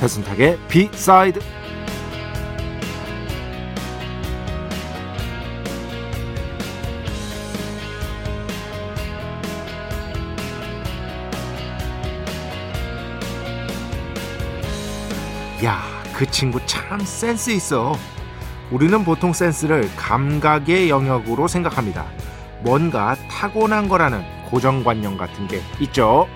배순탁의 비사이드 야, 그 친구 참 센스 있어. 우리는 보통 센스를 감각의 영역으로 생각합니다. 뭔가 타고난 거라는 고정관념 같은 게 있죠.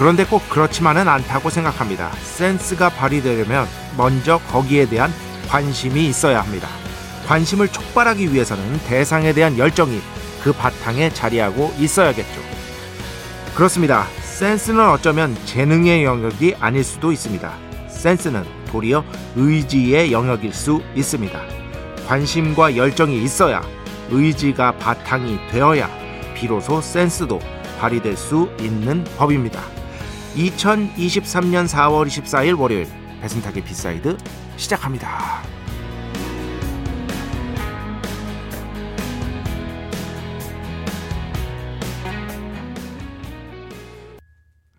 그런데 꼭 그렇지만은 않다고 생각합니다. 센스가 발휘되려면 먼저 거기에 대한 관심이 있어야 합니다. 관심을 촉발하기 위해서는 대상에 대한 열정이 그 바탕에 자리하고 있어야겠죠. 그렇습니다. 센스는 어쩌면 재능의 영역이 아닐 수도 있습니다. 센스는 도리어 의지의 영역일 수 있습니다. 관심과 열정이 있어야 의지가 바탕이 되어야 비로소 센스도 발휘될 수 있는 법입니다. 2023년 4월 24일 월요일 배순탁의 B side 시작합니다.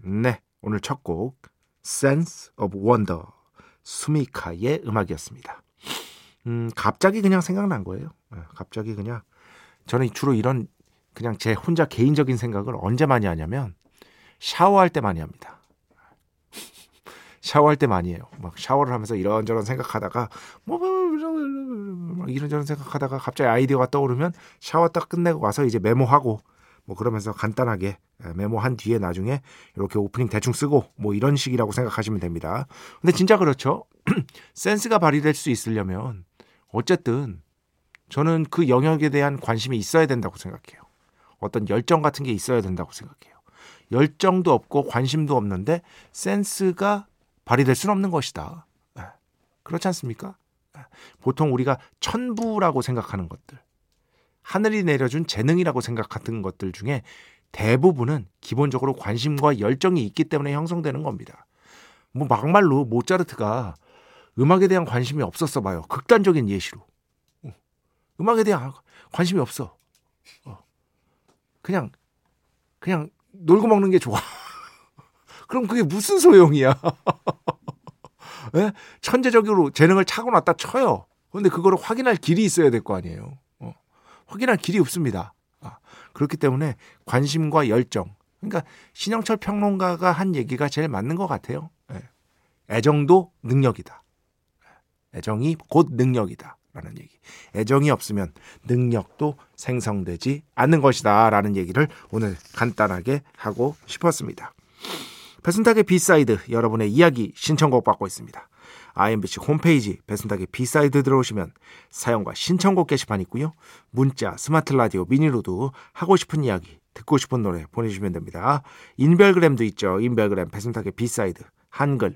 네, 오늘 첫 곡 Sense of Wonder 수미카의 음악이었습니다. 음, 갑자기 그냥 생각난 거예요. 네, 갑자기 그냥 저는 주로 이런 그냥 제 혼자 개인적인 생각을 언제 많이 하냐면 샤워할 때 많이 합니다. 샤워할 때 많이 해요. 막 샤워를 하면서 이런저런 생각하다가 뭐, 뭐, 뭐, 뭐 이런저런 생각하다가 갑자기 아이디어가 떠오르면 샤워 딱 끝내고 와서 이제 메모하고 뭐 그러면서 간단하게 메모한 뒤에 나중에 이렇게 오프닝 대충 쓰고 뭐 이런 식이라고 생각하시면 됩니다. 근데 진짜 그렇죠. 센스가 발휘될 수 있으려면 어쨌든 저는 그 영역에 대한 관심이 있어야 된다고 생각해요. 어떤 열정 같은 게 있어야 된다고 생각해요. 열정도 없고 관심도 없는데 센스가 발휘될 수는 없는 것이다. 네. 그렇지 않습니까? 네. 보통 우리가 천부라고 생각하는 것들, 하늘이 내려준 재능이라고 생각하는 것들 중에 대부분은 기본적으로 관심과 열정이 있기 때문에 형성되는 겁니다. 뭐 막말로 모차르트가 음악에 대한 관심이 없었어 봐요. 극단적인 예시로. 어. 음악에 대한 관심이 없어. 어. 그냥 그냥 놀고 먹는 게 좋아. 그럼 그게 무슨 소용이야? 네? 천재적으로 재능을 차고났다 쳐요. 그런데 그거를 확인할 길이 있어야 될 거 아니에요. 어. 확인할 길이 없습니다. 아, 그렇기 때문에 관심과 열정. 그러니까 신영철 평론가가 한 얘기가 제일 맞는 것 같아요. 네. 애정도 능력이다. 애정이 곧 능력이다. 라는 얘기. 애정이 없으면 능력도 생성되지 않는 것이다. 라는 얘기를 오늘 간단하게 하고 싶었습니다. 배순탁의 B side 여러분의 이야기 신청곡 받고 있습니다. IMBC 홈페이지 배순탁의 B side 들어오시면 사연과 신청곡 게시판 있고요. 문자, 스마트 라디오, 미니로도 하고 싶은 이야기, 듣고 싶은 노래 보내주시면 됩니다. 인별그램도 있죠. 인별그램 배순탁의 B side 한글,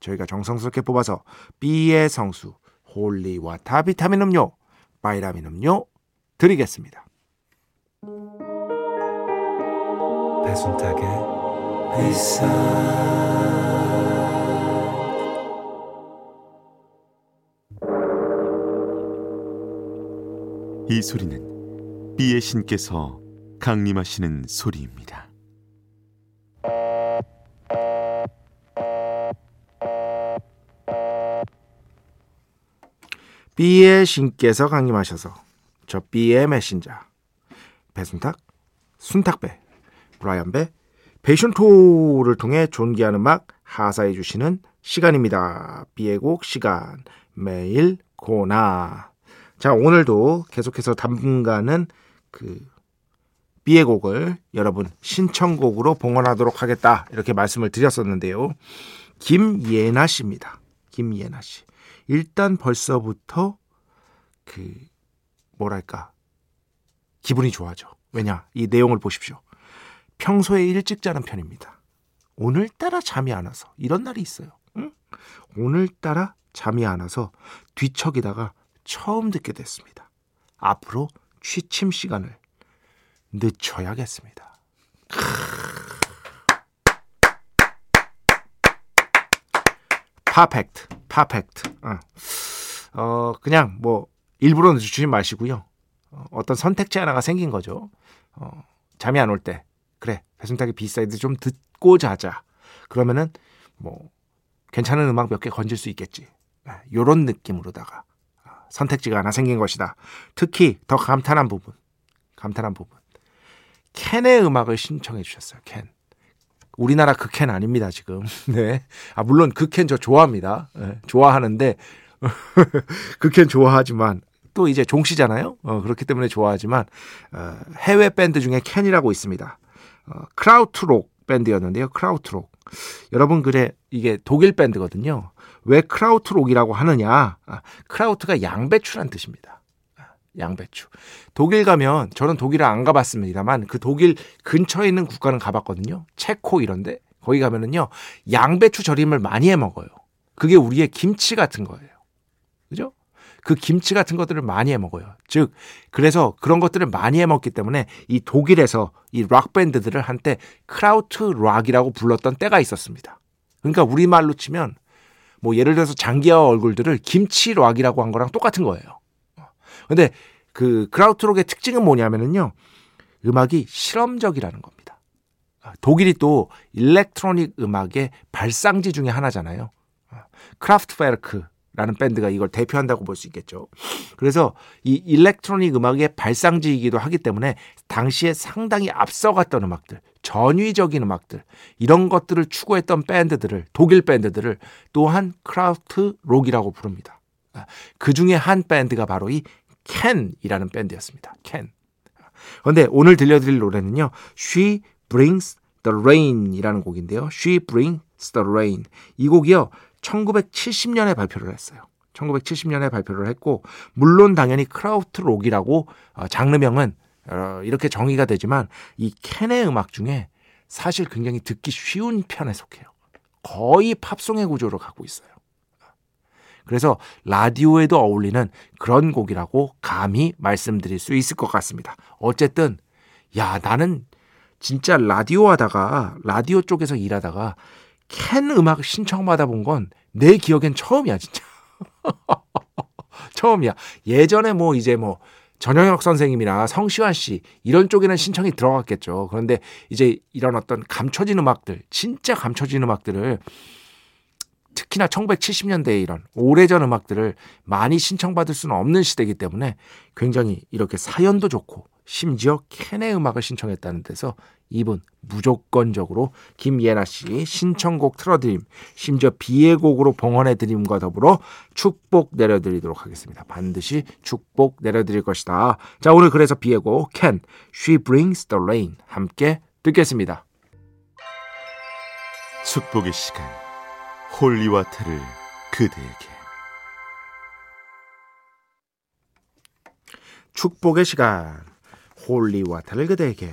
저희가 정성스럽게 뽑아서 B의 성수 holy water 비타민 음료 바이라민 음료 드리겠습니다. 배순탁의 회사 이 소리는 비의 신께서 강림하시는 소리입니다. B의 신께서 강림하셔서 저 B의 메신저 배순탁, 순탁배, 브라이언배, 베이션토를 통해 존귀한 음악 하사해 주시는 시간입니다. B의 곡 시간 매일 고나 자 오늘도 계속해서 당분간은 그 B의 곡을 여러분 신청곡으로 봉헌하도록 하겠다 이렇게 말씀을 드렸었는데요. 김예나 씨입니다. 김예나 씨. 일단 벌써부터 그 뭐랄까 기분이 좋아져. 왜냐 이 내용을 보십시오. 평소에 일찍 자는 편입니다. 오늘따라 잠이 안 와서 이런 날이 있어요. 응? 오늘따라 잠이 안 와서 뒤척이다가 처음 듣게 됐습니다. 앞으로 취침 시간을 늦춰야겠습니다. 파펙트, 파펙트. 어. 어, 그냥 뭐 일부러 늦추지 마시고요. 어, 어떤 선택지 하나가 생긴 거죠. 어, 잠이 안 올 때, 그래 배순탁의 B side 좀 듣고 자자. 그러면은 뭐 괜찮은 음악 몇 개 건질 수 있겠지. 요런 느낌으로다가 선택지가 하나 생긴 것이다. 특히 더 감탄한 부분, 감탄한 부분. 캔의 음악을 신청해 주셨어요. 캔. 우리나라 그 캔 아닙니다, 지금. 네. 아, 물론 그 캔 저 좋아합니다. 네, 좋아하는데, 그 캔 좋아하지만, 또 이제 종씨잖아요. 어, 그렇기 때문에 좋아하지만, 어, 해외 밴드 중에 캔이라고 있습니다. 어, 크라우트록 밴드였는데요. 크라우트록. 여러분, 그래, 이게 독일 밴드거든요. 왜 크라우트록이라고 하느냐? 아, 크라우트가 양배추란 뜻입니다. 아, 양배추. 독일 가면 저는 독일을 안 가봤습니다만 그 독일 근처에 있는 국가는 가봤거든요. 체코 이런데 거기 가면은요 양배추 절임을 많이 해 먹어요. 그게 우리의 김치 같은 거예요. 그죠? 그 김치 같은 것들을 많이 해 먹어요. 즉 그래서 그런 것들을 많이 해 먹기 때문에 이 독일에서 이 락 밴드들을 한때 Krautrock이라고 불렀던 때가 있었습니다. 그러니까 우리 말로 치면 뭐 예를 들어서 장기하 얼굴들을 김치 락이라고 한 거랑 똑같은 거예요. 근데 그 Krautrock의 특징은 뭐냐면은요. 음악이 실험적이라는 겁니다. 독일이 또 electronic 음악의 발상지 중에 하나잖아요. 크라프트베르크라는 밴드가 이걸 대표한다고 볼 수 있겠죠. 그래서 이 electronic 음악의 발상지이기도 하기 때문에 당시에 상당히 앞서갔던 음악들, 전위적인 음악들 이런 것들을 추구했던 밴드들을 독일 밴드들을 또한 Krautrock이라고 부릅니다. 아, 그 중에 한 밴드가 바로 이 캔이라는 밴드였습니다. 캔. 그런데 오늘 들려드릴 노래는요. She Brings the Rain이라는 곡인데요. She Brings the Rain. 이 곡이요. 1970년에 발표를 했어요. 1970년에 발표를 했고 물론 당연히 크라우트 록이라고 어, 장르명은 어, 이렇게 정의가 되지만 이 캔의 음악 중에 사실 굉장히 듣기 쉬운 편에 속해요. 거의 팝송의 구조로 갖고 있어요. 그래서 라디오에도 어울리는 그런 곡이라고 감히 말씀드릴 수 있을 것 같습니다. 어쨌든 야 나는 진짜 라디오 하다가 라디오 쪽에서 일하다가 캔 음악 신청받아 본 건 내 기억엔 처음이야 진짜. 처음이야. 예전에 뭐 이제 뭐 전영혁 선생님이나 성시환 씨 이런 쪽에는 신청이 들어갔겠죠. 그런데 이제 이런 어떤 감춰진 음악들, 진짜 감춰진 음악들을 특히나 1970년대에 이런 오래전 음악들을 많이 신청받을 수는 없는 시대이기 때문에 굉장히 이렇게 사연도 좋고 심지어 캔의 음악을 신청했다는 데서 이분 무조건적으로 김예나 씨 신청곡 틀어드림, 심지어 비의 곡으로 봉헌해드림과 더불어 축복 내려드리도록 하겠습니다. 반드시 축복 내려드릴 것이다. 자, 오늘 그래서 비의 곡 Can, She Brings the Rain 함께 듣겠습니다. 축복의 시간, holy water를 그대에게. 축복의 시간, holy water를 그대에게.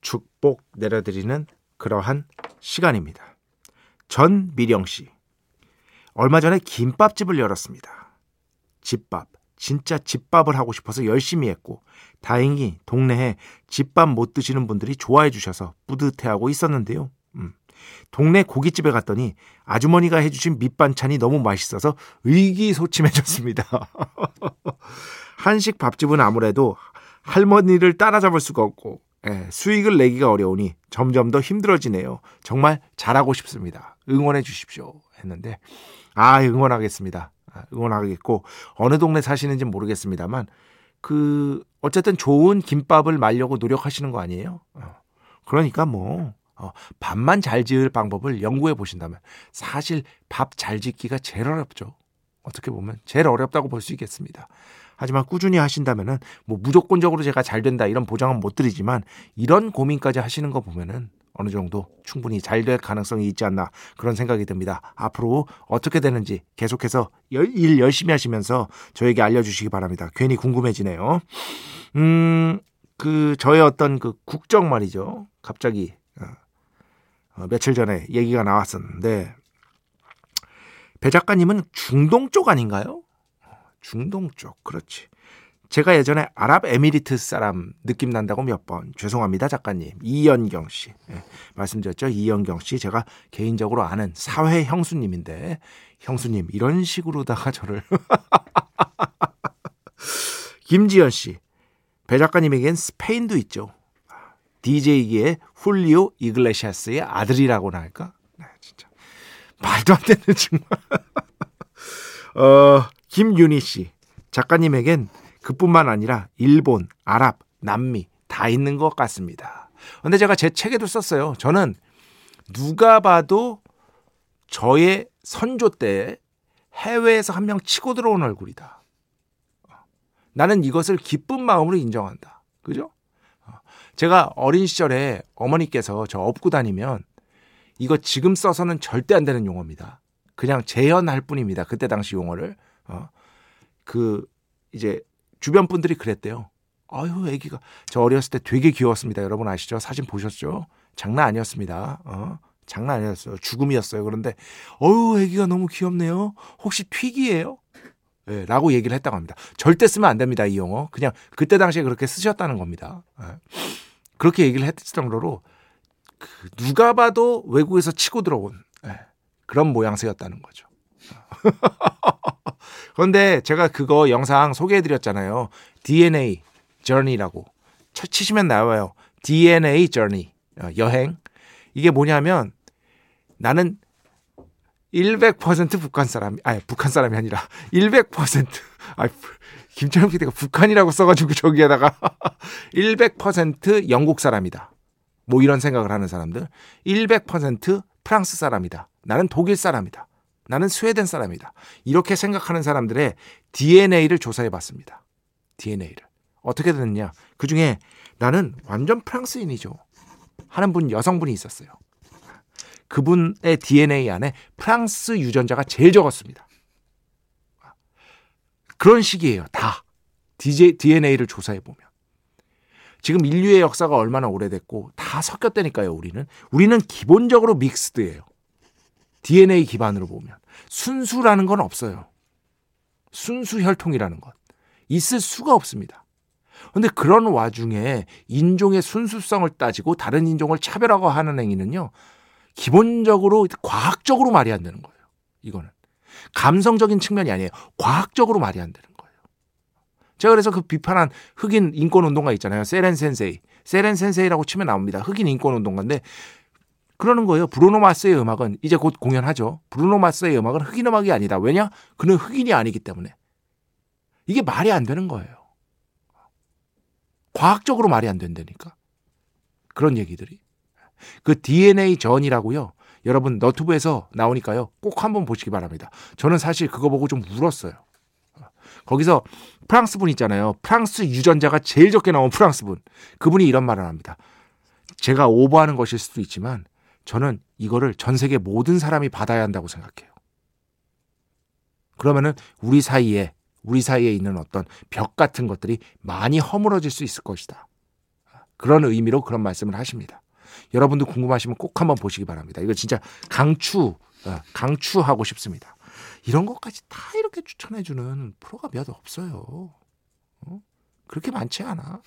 축복 내려드리는 그러한 시간입니다. 전미령 씨. 얼마 전에 김밥집을 열었습니다. 집밥. 진짜 집밥을 하고 싶어서 열심히 했고 다행히 동네에 집밥 못 드시는 분들이 좋아해 주셔서 뿌듯해하고 있었는데요. 음. 동네 고깃집에 갔더니 아주머니가 해주신 밑반찬이 너무 맛있어서 의기소침해졌습니다. 한식 밥집은 아무래도 할머니를 따라잡을 수가 없고 예, 수익을 내기가 어려우니 점점 더 힘들어지네요. 정말 잘하고 싶습니다. 응원해 주십시오. 했는데 아 응원하겠습니다. 아, 응원하겠고 어느 동네 사시는지 모르겠습니다만 그 어쨌든 좋은 김밥을 말려고 노력하시는 거 아니에요? 어. 그러니까 뭐 어, 밥만 잘 지을 방법을 연구해 보신다면 사실 밥 잘 짓기가 제일 어렵죠. 어떻게 보면 제일 어렵다고 볼 수 있겠습니다. 하지만 꾸준히 하신다면은 뭐 무조건적으로 제가 잘 된다 이런 보장은 못 드리지만 이런 고민까지 하시는 거 보면은 어느 정도 충분히 잘 될 가능성이 있지 않나 그런 생각이 듭니다. 앞으로 어떻게 되는지 계속해서 일 열심히 하시면서 저에게 알려주시기 바랍니다. 괜히 궁금해지네요. 음, 그 저의 어떤 그 국정 말이죠. 갑자기 어, 어 며칠 전에 얘기가 나왔었는데 배 작가님은 중동 쪽 아닌가요? 중동 쪽 그렇지. 제가 예전에 아랍에미리트 사람 느낌 난다고 몇 번. 죄송합니다 작가님. 이연경 씨. 네, 말씀드렸죠? 이연경 씨. 제가 개인적으로 아는 사회 형수님인데 형수님 이런 식으로다가 저를. 김지연 씨 배 작가님에겐 스페인도 있죠 DJ기의 훌리오 이글레시아스의 아들이라고나 할까 네, 진짜 말도 안 되는 정말. 어, 김윤희 씨. 작가님에겐 그뿐만 아니라 일본, 아랍, 남미 다 있는 것 같습니다. 근데 제가 제 책에도 썼어요. 저는 누가 봐도 저의 선조 때 해외에서 한 명 치고 들어온 얼굴이다. 나는 이것을 기쁜 마음으로 인정한다. 그죠? 제가 어린 시절에 어머니께서 저 업고 다니면 이거 지금 써서는 절대 안 되는 용어입니다. 그냥 재현할 뿐입니다. 그때 당시 용어를. 어. 그 이제 주변 분들이 그랬대요. 아유, 애기가 저 어렸을 때 되게 귀여웠습니다. 여러분 아시죠? 사진 보셨죠? 장난 아니었습니다. 어. 장난 아니었어요. 죽음이었어요. 그런데 어유, 애기가 너무 귀엽네요. 혹시 튀기예요? 네, 라고 얘기를 했다고 합니다. 절대 쓰면 안 됩니다. 이 용어. 그냥 그때 당시에 그렇게 쓰셨다는 겁니다. 네. 그렇게 얘기를 했을 정도로 그 누가 봐도 외국에서 치고 들어온 네, 그런 모양새였다는 거죠. 그런데 제가 그거 영상 소개해드렸잖아요. DNA Journey라고 치시면 나와요. DNA Journey 어, 여행 이게 뭐냐면 나는 100% 북한 사람, 아니 북한 사람이 아니라 100%아 김철영 PD가 북한이라고 써가지고 저기에다가 100% 영국 사람이다. 뭐 이런 생각을 하는 사람들 100% 프랑스 사람이다. 나는 독일 사람이다. 나는 스웨덴 사람이다. 이렇게 생각하는 사람들의 DNA를 조사해 봤습니다. DNA를. 어떻게 됐느냐? 그 중에 나는 완전 프랑스인이죠. 하는 분, 여성분이 있었어요. 그분의 DNA 안에 프랑스 유전자가 제일 적었습니다. 그런 식이에요. 다. DNA를 조사해 보면. 지금 인류의 역사가 얼마나 오래됐고 다 섞였다니까요, 우리는. 우리는 기본적으로 믹스드예요. DNA 기반으로 보면. 순수라는 건 없어요. 순수 혈통이라는 것. 있을 수가 없습니다. 근데 그런 와중에 인종의 순수성을 따지고 다른 인종을 차별하고 하는 행위는요. 기본적으로 과학적으로 말이 안 되는 거예요. 이거는. 감성적인 측면이 아니에요. 과학적으로 말이 안 되는 제가 그래서 그 비판한 흑인 인권 운동가 있잖아요. 세렌 센세이. 세렌 센세이라고 치면 나옵니다. 흑인 인권 운동가인데 그러는 거예요. 브루노 마스의 음악은 이제 곧 공연하죠. 브루노 마스의 음악은 흑인 음악이 아니다. 왜냐? 그는 흑인이 아니기 때문에. 이게 말이 안 되는 거예요. 과학적으로 말이 안 된다니까. 그런 얘기들이. 그 DNA 전이라고요. 여러분 너튜브에서 나오니까요. 꼭 한번 보시기 바랍니다. 저는 사실 그거 보고 좀 울었어요. 거기서 프랑스 분 있잖아요. 프랑스 유전자가 제일 적게 나온 프랑스 분. 그분이 이런 말을 합니다. 제가 오버하는 것일 수도 있지만 저는 이거를 전 세계 모든 사람이 받아야 한다고 생각해요. 그러면은 우리 사이에 우리 사이에 있는 어떤 벽 같은 것들이 많이 허물어질 수 있을 것이다. 그런 의미로 그런 말씀을 하십니다. 여러분도 궁금하시면 꼭 한번 보시기 바랍니다. 이거 진짜 강추, 어, 강추하고 싶습니다. 이런 것까지 다 이렇게 추천해주는 프로가 몇 없어요. 어? 그렇게 많지 않아.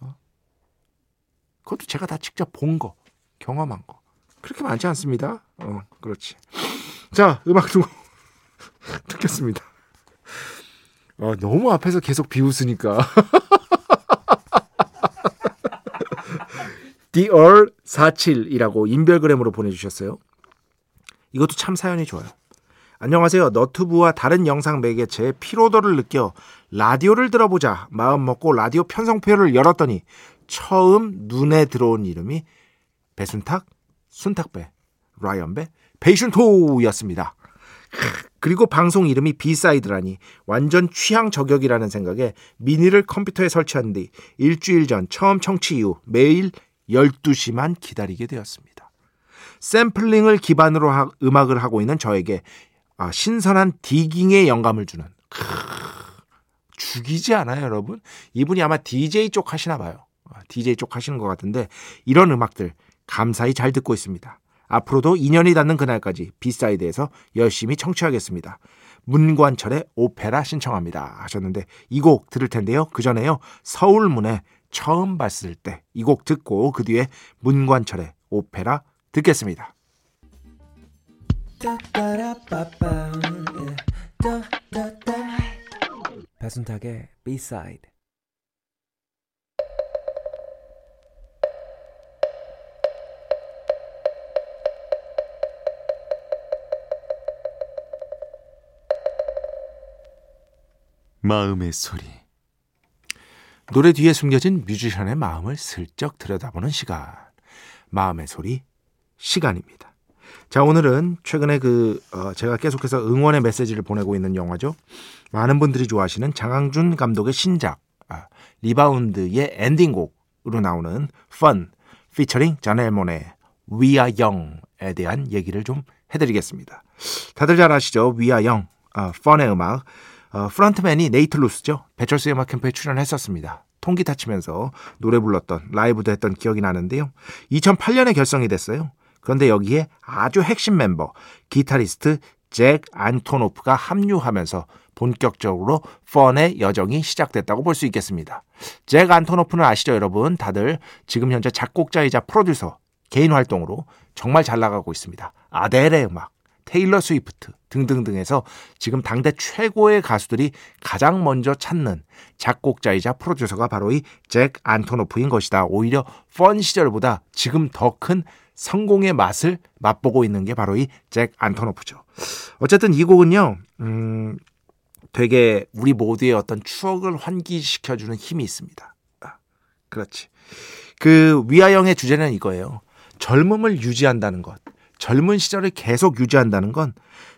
어? 그것도 제가 다 직접 본 거, 경험한 거. 그렇게 많지 않습니다. 어, 그렇지. 자, 음악 두 듣겠습니다. 어, 너무 앞에서 계속 비웃으니까. 디얼47이라고 인별그램으로 보내주셨어요. 이것도 참 사연이 좋아요. 안녕하세요. 너튜브와 다른 영상 매개체의 피로도를 느껴 라디오를 들어보자 마음 먹고 라디오 편성표를 열었더니 처음 눈에 들어온 이름이 배순탁, 순탁배, 라이언배, 베이슌토였습니다. 그리고 방송 이름이 B side라니 완전 취향 저격이라는 생각에 미니를 컴퓨터에 설치한 뒤 일주일 전 처음 청취 이후 매일 12시만 기다리게 되었습니다. 샘플링을 기반으로 하, 음악을 하고 있는 저에게 아, 신선한 digging의 영감을 주는 크, 죽이지 않아요, 여러분? 이분이 아마 DJ 쪽 하시나 봐요. DJ 아, 쪽 하시는 것 같은데 이런 음악들 감사히 잘 듣고 있습니다. 앞으로도 인연이 닿는 그날까지 B side에서 열심히 청취하겠습니다. 문관철의 오페라 신청합니다 하셨는데 이 곡 들을 텐데요. 그 전에요. 서울문에 처음 봤을 때 이 곡 듣고 그 뒤에 문관철의 오페라 듣겠습니다. 배순탁의 B-side 마음의 소리. 노래 뒤에 숨겨진 뮤지션의 마음을 슬쩍 들여다보는 시간. 마음의 소리 시간입니다. 자, 오늘은 최근에 그 어, 제가 계속해서 응원의 메시지를 보내고 있는 영화죠. 많은 분들이 좋아하시는 장항준 감독의 신작 아, 리바운드의 엔딩곡으로 나오는 Fun featuring 자넬 모네의 We Are Young에 대한 얘기를 좀 해드리겠습니다. 다들 잘 아시죠? We Are Young, 아, Fun의 음악. 어, 프런트맨이 네이트 루스죠. 배철수의 음악 캠프에 출연했었습니다. 통기타 치면서 노래 불렀던 라이브도 했던 기억이 나는데요. 2008년에 결성이 됐어요. 그런데 여기에 아주 핵심 멤버 기타리스트 잭 안토노프가 합류하면서 본격적으로 펀의 여정이 시작됐다고 볼 수 있겠습니다. 잭 안토노프는 아시죠, 여러분? 다들 지금 현재 작곡자이자 프로듀서 개인 활동으로 정말 잘 나가고 있습니다. 아델의 음악, 테일러 스위프트 등등등에서 지금 당대 최고의 가수들이 가장 먼저 찾는 작곡자이자 프로듀서가 바로 이 잭 안토노프인 것이다. 오히려 펀 시절보다 지금 더 큰 성공의 맛을 맛보고 있는 게 바로 이 잭 안토노프죠. 어쨌든 이 곡은요, 음, 되게 우리 모두의 어떤 추억을 환기시켜주는 힘이 있습니다. 아, 그렇지. 그 위아영의 주제는 이거예요. 젊음을 유지한다는 것. 젊은 시절을 계속 유지한다는 건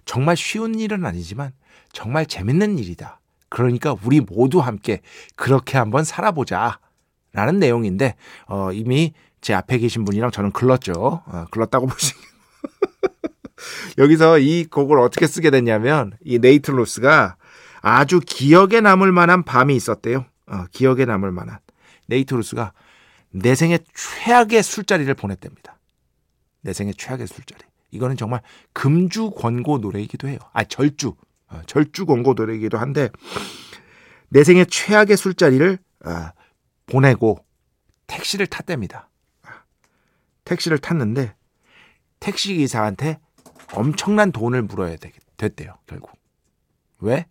정말 쉬운 일은 아니지만 정말 재밌는 일이다. 그러니까 우리 모두 함께 그렇게 한번 살아보자. 라는 내용인데, 어, 이미 제 앞에 계신 분이랑 저는 글렀죠. 어, 글렀다고 보시 여기서 이 곡을 어떻게 쓰게 됐냐면, 이 네이트 로스가 아주 기억에 남을 만한 밤이 있었대요. 어, 기억에 남을 만한. 네이트 로스가 내 생애 최악의 술자리를 보냈답니다. 내 생애 최악의 술자리. 이거는 정말 금주 권고 노래이기도 해요. 아, 절주. 어, 절주 권고 노래이기도 한데 내 생애 최악의 술자리를 어, 보내고 택시를 탔답니다. 택시를 탔는데 택시 기사한테 엄청난 돈을 물어야 되, 됐대요. 결국. 왜?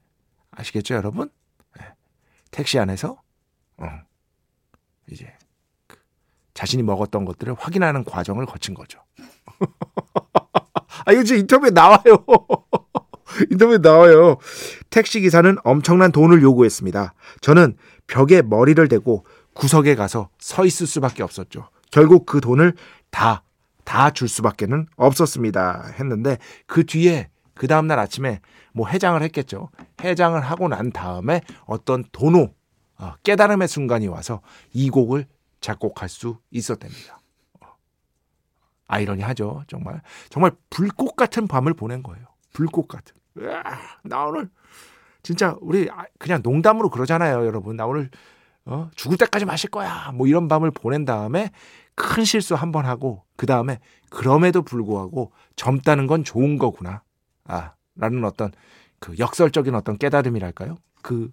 아시겠죠, 여러분? 네. 택시 안에서 어, 이제 자신이 먹었던 것들을 확인하는 과정을 거친 거죠. 아, 이거 지금 인터뷰에 나와요. 인터뷰에 나와요. 택시 기사는 엄청난 돈을 요구했습니다. 저는 벽에 머리를 대고 구석에 가서 서 있을 수밖에 없었죠. 결국 그 돈을 다, 다 줄 수밖에는 없었습니다. 했는데 그 뒤에 그 다음날 아침에 뭐 해장을 했겠죠. 해장을 하고 난 다음에 어떤 도노, 어, 깨달음의 순간이 와서 이 곡을 작곡할 수 있었답니다. 아이러니하죠. 정말 정말 불꽃 같은 밤을 보낸 거예요. 불꽃 같은. 으아, 나 오늘 진짜 우리 아, 그냥 농담으로 그러잖아요, 여러분. 나 오늘 어, 죽을 때까지 마실 거야. 뭐 이런 밤을 보낸 다음에 큰 실수 한 번 하고 그 다음에 그럼에도 불구하고 젊다는 건 좋은 거구나. 아, 라는 어떤 그 역설적인 어떤 깨달음이랄까요? 그,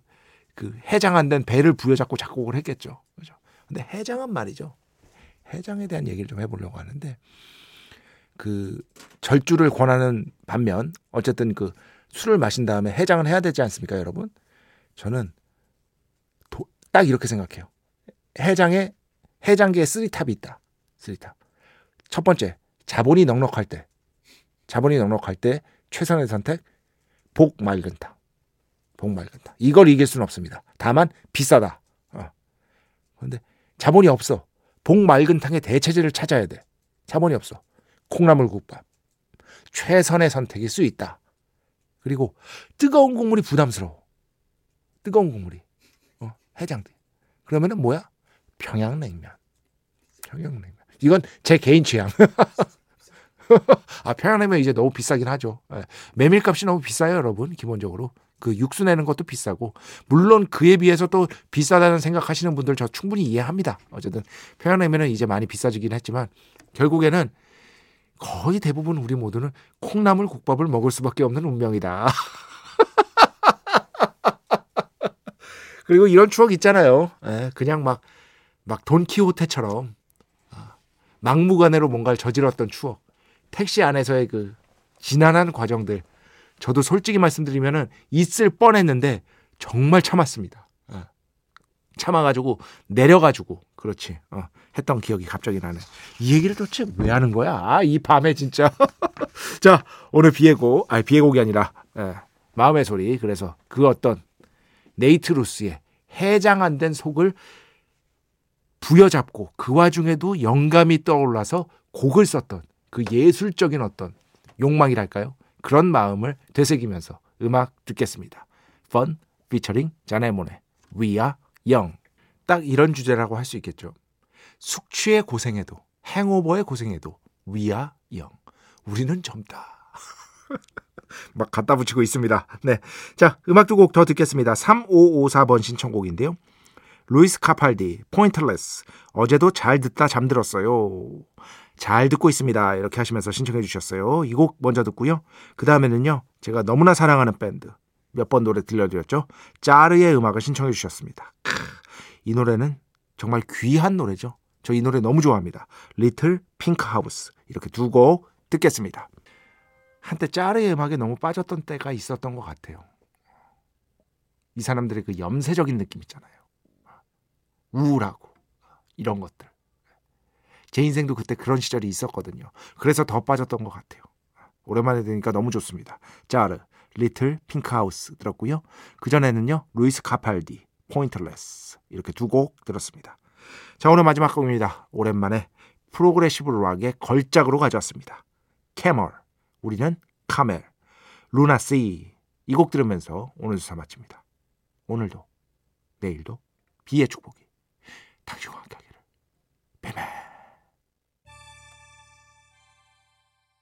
그 해장 안 된 배를 부여잡고 작곡을 했겠죠. 그죠? 근데 해장은 말이죠. 해장에 대한 얘기를 좀 해보려고 하는데 그 절주를 권하는 반면 어쨌든 그 술을 마신 다음에 해장을 해야 되지 않습니까, 여러분? 저는 도- 딱 이렇게 생각해요. 해장에 해장계에 three top이 있다. three top. 첫 번째 자본이 넉넉할 때 자본이 넉넉할 때 최선의 선택 복 맑은 탕. 복 맑은 탕. 이걸 이길 수는 없습니다. 다만 비싸다. 어. 그런데 자본이 없어. 복 맑은 탕의 대체제를 찾아야 돼. 자본이 없어. 콩나물국밥. 최선의 선택일 수 있다. 그리고 뜨거운 국물이 부담스러워. 뜨거운 국물이. 어, 해장돼. 그러면은 뭐야? 평양냉면. 평양냉면. 이건 제 개인 취향. 아, 평양냉면 이제 너무 비싸긴 하죠. 예. 메밀값이 너무 비싸요, 여러분. 기본적으로. 그 육수 내는 것도 비싸고 물론 그에 비해서 또 비싸다는 생각하시는 분들 저 충분히 이해합니다. 어쨌든 평양냉면은 이제 많이 비싸지긴 했지만 결국에는 거의 대부분 우리 모두는 콩나물 국밥을 먹을 수밖에 없는 운명이다. 그리고 이런 추억 있잖아요. 예, 그냥 막, 막 돈키호테처럼 아, 막무가내로 뭔가를 저질렀던 추억. 택시 안에서의 그 지난한 과정들. 저도 솔직히 말씀드리면은 있을 뻔했는데 정말 참았습니다. 예. 참아가지고 내려가지고 그렇지 어, 했던 기억이 갑자기 나네. 이 얘기를 도대체 왜 하는 거야? 아, 이 밤에 진짜. 자 오늘 비애곡 아니 비애곡이 아니라 예, 마음의 소리. 그래서 그 어떤 네이트 루스의 해장 안 된 속을 부여잡고 그 와중에도 영감이 떠올라서 곡을 썼던 그 예술적인 어떤 욕망이랄까요? 그런 마음을 되새기면서 음악 듣겠습니다. Fun featuring 자네모네 We Are Young 딱 이런 주제라고 할 수 있겠죠. 숙취의 고생에도 hangover의 고생에도 We Are Young 우리는 젊다. 막 갖다 붙이고 있습니다. 네. 자, 음악 두 곡 더 듣겠습니다. 3554번 신청곡인데요. 루이스 카팔디, Pointless. 어제도 잘 듣다 잠들었어요. 잘 듣고 있습니다. 이렇게 하시면서 신청해 주셨어요. 이 곡 먼저 듣고요. 그 다음에는요. 제가 너무나 사랑하는 밴드 몇 번 노래 들려드렸죠. 짜르의 음악을 신청해 주셨습니다. 크, 이 노래는 정말 귀한 노래죠. 저 이 노래 너무 좋아합니다. 리틀 핑크 하우스. 이렇게 두 곡 듣겠습니다. 한때 짜르의 음악에 너무 빠졌던 때가 있었던 것 같아요. 이 사람들의 그 염세적인 느낌 있잖아요. 우울하고 이런 것들. 제 인생도 그때 그런 시절이 있었거든요. 그래서 더 빠졌던 것 같아요. 오랜만에 들으니까 너무 좋습니다. 짜르, Little Pink House 들었고요. 그전에는요. 루이스 카팔디, Pointless 이렇게 두 곡 들었습니다. 자 오늘 마지막 곡입니다. 오랜만에 progressive rock의 걸작으로 가져왔습니다. 캐멀, 우리는 카멜, Lunar Sea 이 곡 들으면서 오늘 수사 마칩니다. 오늘도 내일도 비의 축복이 당신과 함께하길.